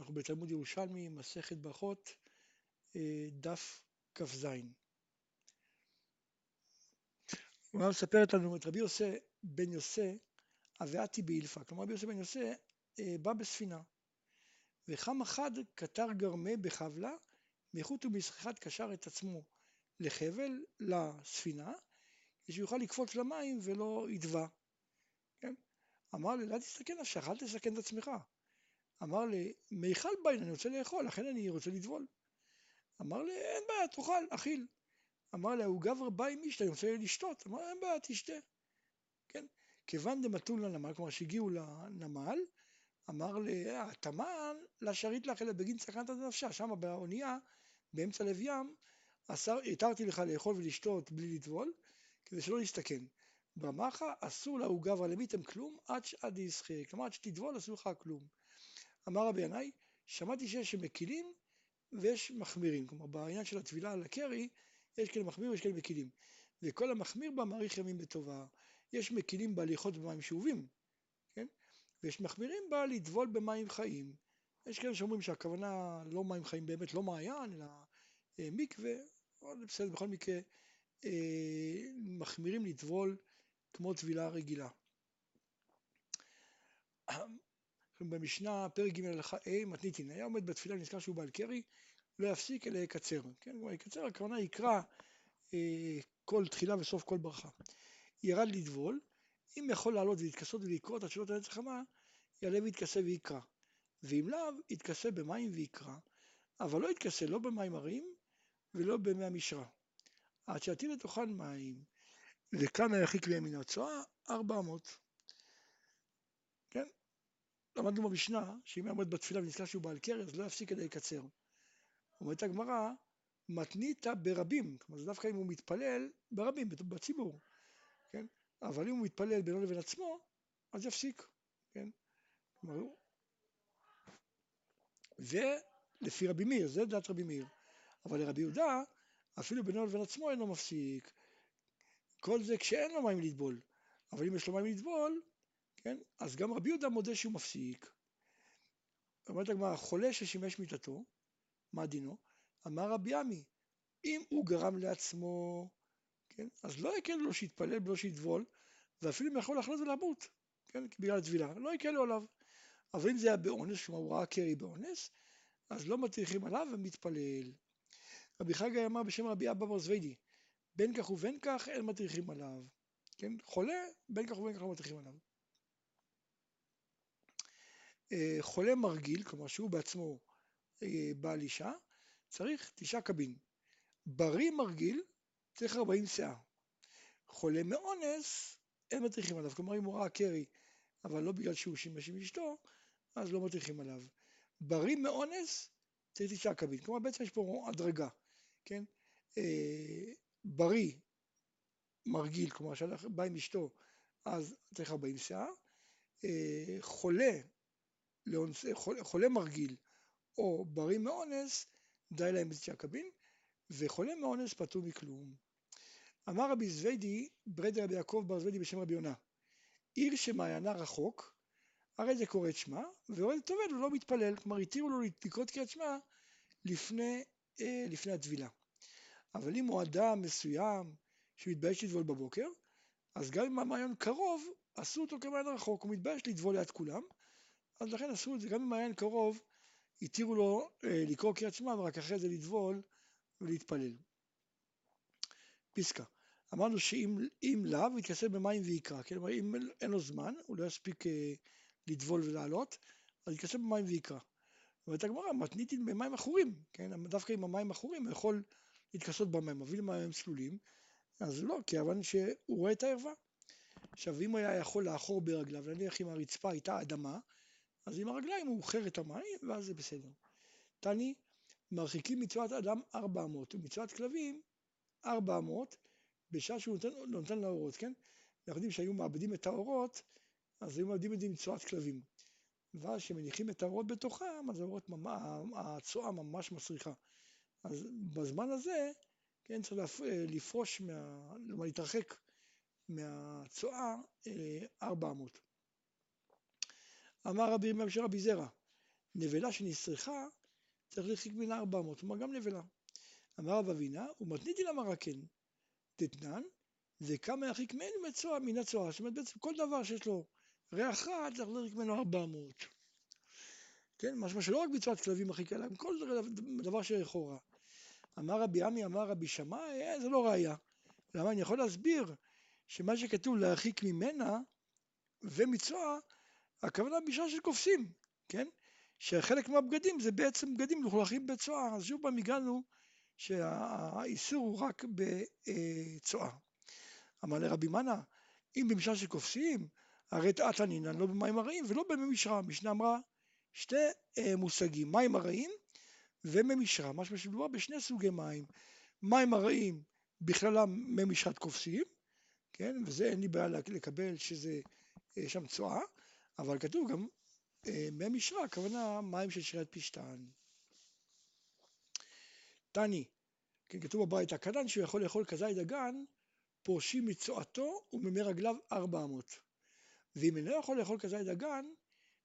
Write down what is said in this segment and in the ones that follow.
אנחנו בתלמוד ירושלמי, מסכת ברכות, אה, דף כ"ז. הגמרא מספרת לנו את רבי יוסי בן יוסי, אביאתי באילפה. כלומר רבי יוסי בן יוסי אה, בא בספינה, וחם אחד קטר גרמה בחבלה, מחוט ומסחת קשר את עצמו לחבל, לספינה, שיוכל לקפוץ למים ולא יטבע. כן? אמר לי, אל תסתכן נפשך, אל תסכן את עצמך. אמר לי, מיכל ביין, אני רוצה לאכול, לכן אני רוצה לטבול. אמר לי, אין בעיה, תאכל, אכיל. אמר לי, הוא גבר ביי מישתה, אני רוצה לשתות. אמר, אין בעיה, תשתה. כן? כיוון דמתון לנמל, כלומר שהגיעו לנמל, אמר לי, התמן לשרית לך אלא בגין סכנת נפשה, שם באונייה, באמצע לב ים, התרתי לך לאכול ולשתות בלי לטבול, כדי שלא להסתכן. ברמחה אסור לעוגב הלמיתם כלום עד שעד ישחק, כלומר עד שתטבול אסור לך כלום. אמר רבי ינאי, שמעתי שיש מקילים ויש מחמירים, כלומר בעניין של הטבילה על הקרי, יש כאלה מחמירים ויש כאלה מקילים, וכל המחמיר בה מאריך ימים בטובה, יש מקילים בהליכות במים שאובים, כן? ויש מחמירים בה לטבול במים חיים, יש כאלה שאומרים שהכוונה לא מים חיים באמת, לא מעיין, אלא אה, מקווה, אבל בסדר, בכל מקרה אה, מחמירים לטבול כמו טבילה רגילה. במשנה, פרק ג' הלכה ה', מתניתין, היה עומד בתפילה, נזכר שהוא בעל קרי, לא יפסיק אלא יקצר. כן, כלומר יקצר, הכוונה יקרא אה, כל תחילה וסוף כל ברכה. ירד לטבול, אם יכול לעלות ולהתכסות ולקרות עד שלא תנצח חמה, יעלה ויתכסה ויקרא. ואם לאו, יתכסה במים ויקרא, אבל לא יתכסה לא במים הרים ולא במי המשרה. עד שיטיל לתוכן מים, וכאן היחיד מן הצואה, ארבע אמות. כן? למדנו במשנה, שאם היה עומד בתפילה ונזכר שהוא בעל קרס, לא יפסיק כדי לקצר. אומרת הגמרא, מתנית ברבים, כלומר זה דווקא אם הוא מתפלל ברבים, בציבור, כן? אבל אם הוא מתפלל בינו לבין עצמו, אז יפסיק, כן? כלומר, ולפי רבי מאיר, זה דעת רבי מאיר. אבל לרבי יהודה, אפילו בינו לבין עצמו אינו מפסיק. כל זה כשאין לו מים לטבול. אבל אם יש לו מים לטבול, כן? אז גם רבי יהודה מודה שהוא מפסיק. אומרת הגמרא, חולה ששימש מיטתו, מה דינו? אמר רבי עמי, אם הוא גרם לעצמו, כן? אז לא יקל לו שיתפלל ולא שיטבול, ואפילו אם יכול לחלות ולמות, כן? בגלל הטבילה, לא יקל לו עליו. אבל אם זה היה באונס, כלומר הוא ראה קרי באונס, אז לא מטריחים עליו ומתפלל. רבי חגי אמר בשם רבי אבא בר זווידי, בין כך ובין כך אין מטריחים עליו. כן? חולה, בין כך ובין כך לא מטריחים עליו. אה, חולה מרגיל, כלומר שהוא בעצמו אה, בעל אישה, צריך תשעה קבין. בריא מרגיל צריך ארבעים שאה. חולה מאונס, אין מטריחים עליו. כלומר אם הוא ראה קרי, אבל לא בגלל שהוא שימש עם אשתו, אז לא מטריחים עליו. בריא מאונס צריך תשעה קבין. כלומר בעצם יש פה הדרגה, כן? אה, בריא מרגיל, כלומר שהלך בא עם אשתו, אז צריך ארבעים שאה. חולה לאונס, חולה, חולה מרגיל או בריא מאונס, די להם בתשעה קבין, וחולה מאונס פטור מכלום. אמר רבי זווידי, ברד רבי יעקב בר זווידי בשם רבי יונה, עיר שמעיינה רחוק, הרי זה קורא את שמה, ואוהד טובל ולא מתפלל, כלומר התירו לו לקרוא קריאת שמע לפני, אה, לפני הטבילה. אבל אם הוא אדם מסוים שמתבייש לטבול בבוקר, אז גם אם המעיין קרוב, עשו אותו כמעיין רחוק, הוא מתבייש לטבול ליד כולם, אז לכן עשו את זה, גם אם מעיין קרוב, התירו לו אה, לקרוא קריאת שמע ורק אחרי זה לטבול ולהתפלל. פסקה, אמרנו שאם לאו יתכסה במים ויקרא, כלומר כן? אם אין לו זמן, הוא לא יספיק אה, לטבול ולעלות, אז יתכסה במים ויקרא. אומרת הגמרא, מתניתין במים עכורים, כן? דווקא עם המים עכורים הוא יכול להתכסות במים, אבל אם המים צלולים, אז לא, כי כיוון שהוא רואה את הערווה. עכשיו אם היה יכול לאחור ברגליו, נניח אם הרצפה הייתה אדמה, אז עם הרגליים הוא אוכר את המים, ואז זה בסדר. תני, מרחיקים מצוות אדם 400, ומצוות כלבים 400, בשעה שהוא נותן, נותן לאורות, כן? אנחנו יודעים שהיו מאבדים את האורות, אז היו מאבדים את זה עם צואת כלבים. ואז כשמניחים את האורות בתוכם, אז האורות, הצואה ממש מסריחה. אז בזמן הזה, כן, צריך לפרוש, מה, להתרחק מהצואה 400. אמר רבי ימי של רבי זרע, נבלה שנשרכה, צריך להרחיק ממנה 400, כלומר גם נבלה. אמר רב אבינה, ומתניתי למרקן, דתנן, וכמה ירחיק ממנו מצואה מן הצואה. זאת אומרת, בעצם כל דבר שיש לו ריח רע, צריך להרחיק ממנו 400. כן, משמע שלא רק בצורת כלבים מרחיקה, אלא כל דבר שריחו רע. אמר רבי עמי, אמר רבי שמאי, אה, זה לא ראייה. למה אני יכול להסביר שמה שכתוב להרחיק ממנה ומצואה, הכוונה בשעה של כובסים, כן? שחלק מהבגדים זה בעצם בגדים מלוכלכים בצואה, אז שוב פעם הגענו שהאיסור הוא רק בצואה. אמר לרבי מנה, אם במשנה של כובסים, הרי תעת ענינן לא במים הרעים ולא במי משרה. המשנה אמרה שתי אה, מושגים, מים הרעים ומי משרה, משמע שמדובר בשני סוגי מים. מים הרעים בכללם מי משרת כובסים, כן, וזה אין לי בעיה לקבל שזה אה, שם צואה, אבל כתוב גם אה, מי משרה, הכוונה מים של שירת פשתן. תני, כן, כתוב בברייתא, כדן שהוא יכול לאכול כזית דגן, פורשים מצואתו וממי רגליו ארבע אמות. ואם אינו יכול לאכול כזית דגן,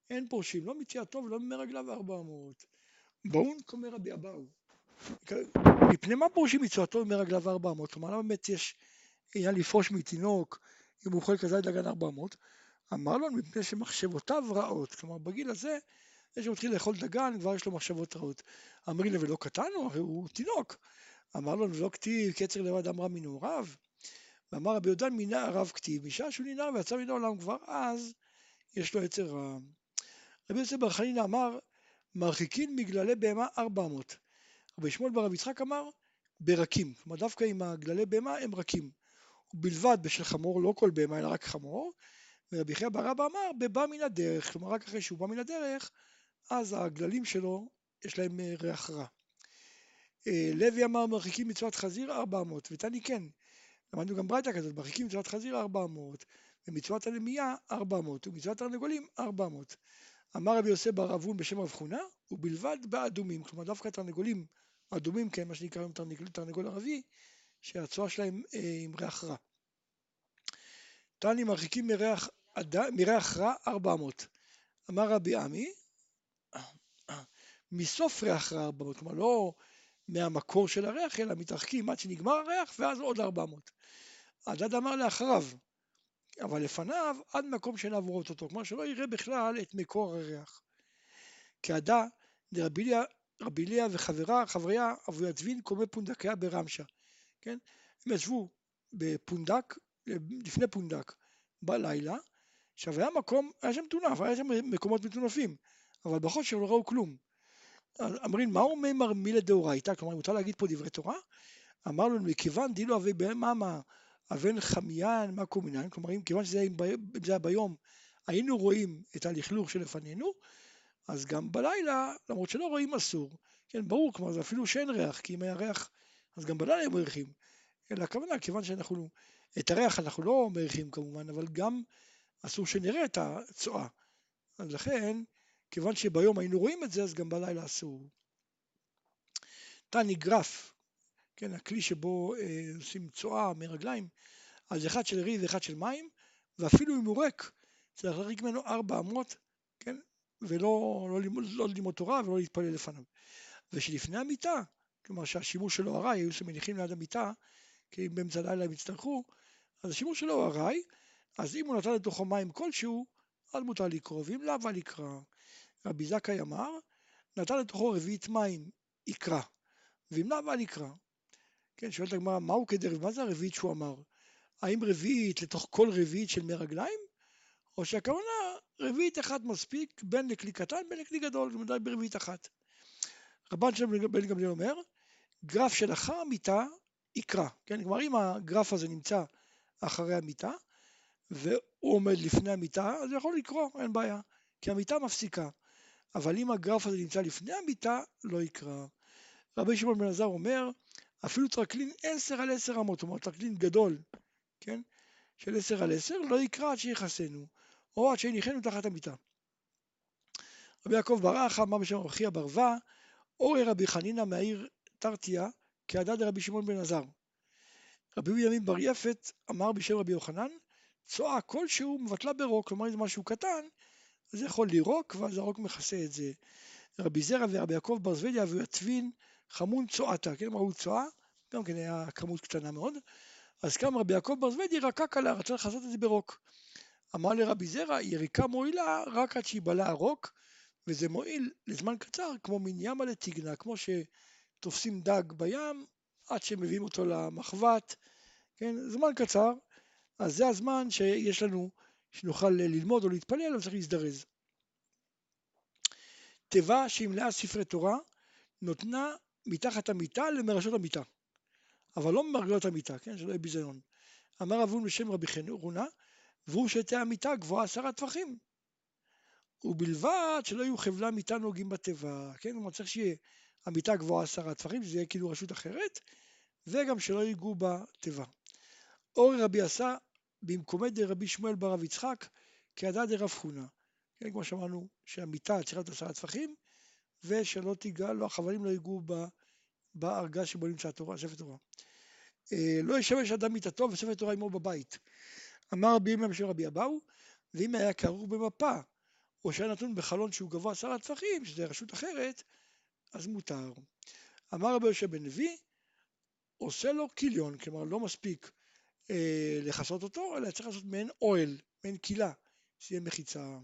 אין פורשים לא מצייתו ולא ממי רגליו ארבע אמות. באון כומר רבי אבאו. מפני מה פורשים מצואתו וממי רגליו ארבע אמות? כלומר, למה באמת יש עניין לפרוש מתינוק אם הוא אוכל כזית דגן ארבע אמות? אמר לו מפני שמחשבותיו רעות. כלומר, בגיל הזה, זה שהוא מתחיל לאכול דגן, כבר יש לו מחשבות רעות. אמרי לי, ולא קטן הוא, הרי הוא תינוק. אמר לו, ולא כתיב, קצר לבד אמרה מנעוריו. ואמר רבי יהודה מנעריו כתיב, משעה שהוא ננער ויצא מן העולם כבר אז, יש לו יצר רע. רבי יוסף בר חנינא אמר, מרחיקין מגללי בהמה ארבע אמות. רבי שמואל בר רבי יצחק אמר, ברקים. כלומר, דווקא עם הגללי בהמה הם רכים. ובלבד בשל חמור, לא כל בהמה אלא רק חמור. ורבי יחיא בר אבא אמר, בבא מן הדרך. כלומר, רק אחרי שהוא בא מן הדרך, אז הגללים שלו, יש להם אה, ריח רע. אה, לוי אמר, מרחיקים מצוות חזיר ארבע אמות. ותני כן. למדנו גם ברייתא כזאת, מרחיקים מצוות חזיר ארבע אמות. ומצוות הנמייה ארבע אמות. ומצוות תרנגולים ארבע אמות. אמר רבי יוסף בר אבון בשם רב חונה, ובלבד באדומים, כלומר דווקא תרנגולים אדומים, כן, מה שנקרא היום תרנגול, תרנגול ערבי, שהצואה שלהם אה, עם ריח רע. תני מרחיקים מריח, מריח רע 400. אמר רבי עמי, מסוף ריח רע 400, כלומר לא מהמקור של הריח, אלא מתרחקים עד שנגמר הריח ואז עוד 400. הדד אמר לאחריו, אבל לפניו עד מקום שאין עבורות אותו, כלומר שלא יראה בכלל את מקור הריח. כעדה דרבי ליה וחברה, חבריה אבו יצבין קומי פונדקיה ברמשה, כן? הם ישבו בפונדק, לפני פונדק, בלילה, עכשיו היה מקום, היה שם טונף, היה שם מקומות מטונפים, אבל בחושך לא ראו כלום. אמרים, מהו מימר מילה דאורייתא? כלומר, מותר להגיד פה דברי תורה? אמר לנו, מכיוון דילו אבי במאמה אבן חמיין מה קומינן, כלומר אם כיוון שזה היה ביום היינו רואים את הלכלוך שלפנינו, אז גם בלילה, למרות שלא רואים אסור, כן, ברור, כלומר זה אפילו שאין ריח, כי אם היה ריח, אז גם בלילה הם מריחים, אלא הכוונה, כיוון שאנחנו, את הריח אנחנו לא מריחים כמובן, אבל גם אסור שנראה את הצואה, אז לכן, כיוון שביום היינו רואים את זה, אז גם בלילה אסור. תני גרף, כן, הכלי שבו אה, עושים צואה מרגליים, אז אחד של ריב ואחד של מים, ואפילו אם הוא ריק, צריך להריק ממנו ארבע אמות, כן, ולא לא, לא, לא ללמוד תורה ולא להתפלל לפניו. ושלפני המיטה, כלומר שהשימוש שלו ארעי, היו שמניחים ליד המיטה, כי אם באמצע הלילה הם יצטרכו, אז השימוש שלו ארעי, אז אם הוא נתן לתוכו מים כלשהו, אז מותר לקרוא, ואם לאו אל יקרא. רבי זכאי אמר, נתן לתוכו רביעית מים, יקרא, ואם לאו אל יקרא. כן, שואלת הגמרא, מהו כדרך, מה זה הרביעית שהוא אמר? האם רביעית לתוך כל רביעית של מי רגליים? או שהכוונה רביעית אחת מספיק בין לכלי קטן בין לכלי גדול, זה מדי ברביעית אחת. רבן שלום בן גמליאל אומר, גרף שלאחר המיטה יקרא, כן, כלומר אם הגרף הזה נמצא אחרי המיטה והוא עומד לפני המיטה, אז הוא יכול לקרוא, אין בעיה, כי המיטה מפסיקה. אבל אם הגרף הזה נמצא לפני המיטה, לא יקרא. רבי שמעון בן עזר אומר, אפילו טרקלין 10 על 10 אמות, אומרת טרקלין גדול, כן, של 10 על 10, לא יקרא עד שיכסנו, או עד שיניחנו תחת המיטה. רבי יעקב ברח אמר בשם רבי חייא ברווה, רבי חנינא מהעיר תרתיה, כהדד רבי שמעון בן עזר. רבי בנימין בר יפת אמר בשם רבי יוחנן, צואה כלשהו מבטלה ברוק, כלומר אם משהו קטן, זה יכול לירוק ואז הרוק מכסה את זה. רבי זרע ורבי יעקב בר זבדיה ויצבין חמון צועתה, כן, ראו צועה, גם כן היה כמות קטנה מאוד, אז קם רבי יעקב בר זבדי רקק עליה, רצה לעשות את זה ברוק. אמר לרבי זרע, יריקה מועילה רק עד שיבלע הרוק, וזה מועיל לזמן קצר, כמו מן ימה לתגנה, כמו שתופסים דג בים, עד שמביאים אותו למחבת, כן, זמן קצר, אז זה הזמן שיש לנו, שנוכל ללמוד או להתפלל, וצריך להזדרז. תיבה שהיא מלאה ספרי תורה, נותנה מתחת המיטה למרשות המיטה, אבל לא ממרגלות המיטה, כן, שלא יהיה ביזיון. אמר אבון בשם רבי חנונה, והוא שתהיה המיטה גבוהה עשרה טפחים. ובלבד שלא יהיו חבלי המיטה נוגעים בתיבה, כן, כלומר צריך שיהיה המיטה גבוהה עשרה טפחים, שזה יהיה כאילו רשות אחרת, וגם שלא ייגעו בתיבה. אורי רבי עשה במקומי דרבי שמואל בר רב יצחק, כעדה דרב חונה. כן, כמו שאמרנו, שהמיטה צריכה להיות עשרה טפחים, ושלא תיגע, לא, החבלים לא ייגעו בארגז שבו נמצא התורה, ספר תורה. אה, לא ישמש אדם מיטתו וספר תורה עמו בבית. אמר רבי ימי בשם רבי אבאו, ואם היה כרוך במפה, או שהיה נתון בחלון שהוא גבוה עשרה טפחים, שזה רשות אחרת, אז מותר. אמר רבי יושב בן לוי, עושה לו קיליון, כלומר לא מספיק אה, לכסות אותו, אלא צריך לעשות מעין אוהל, מעין קילה, שיהיה מחיצה.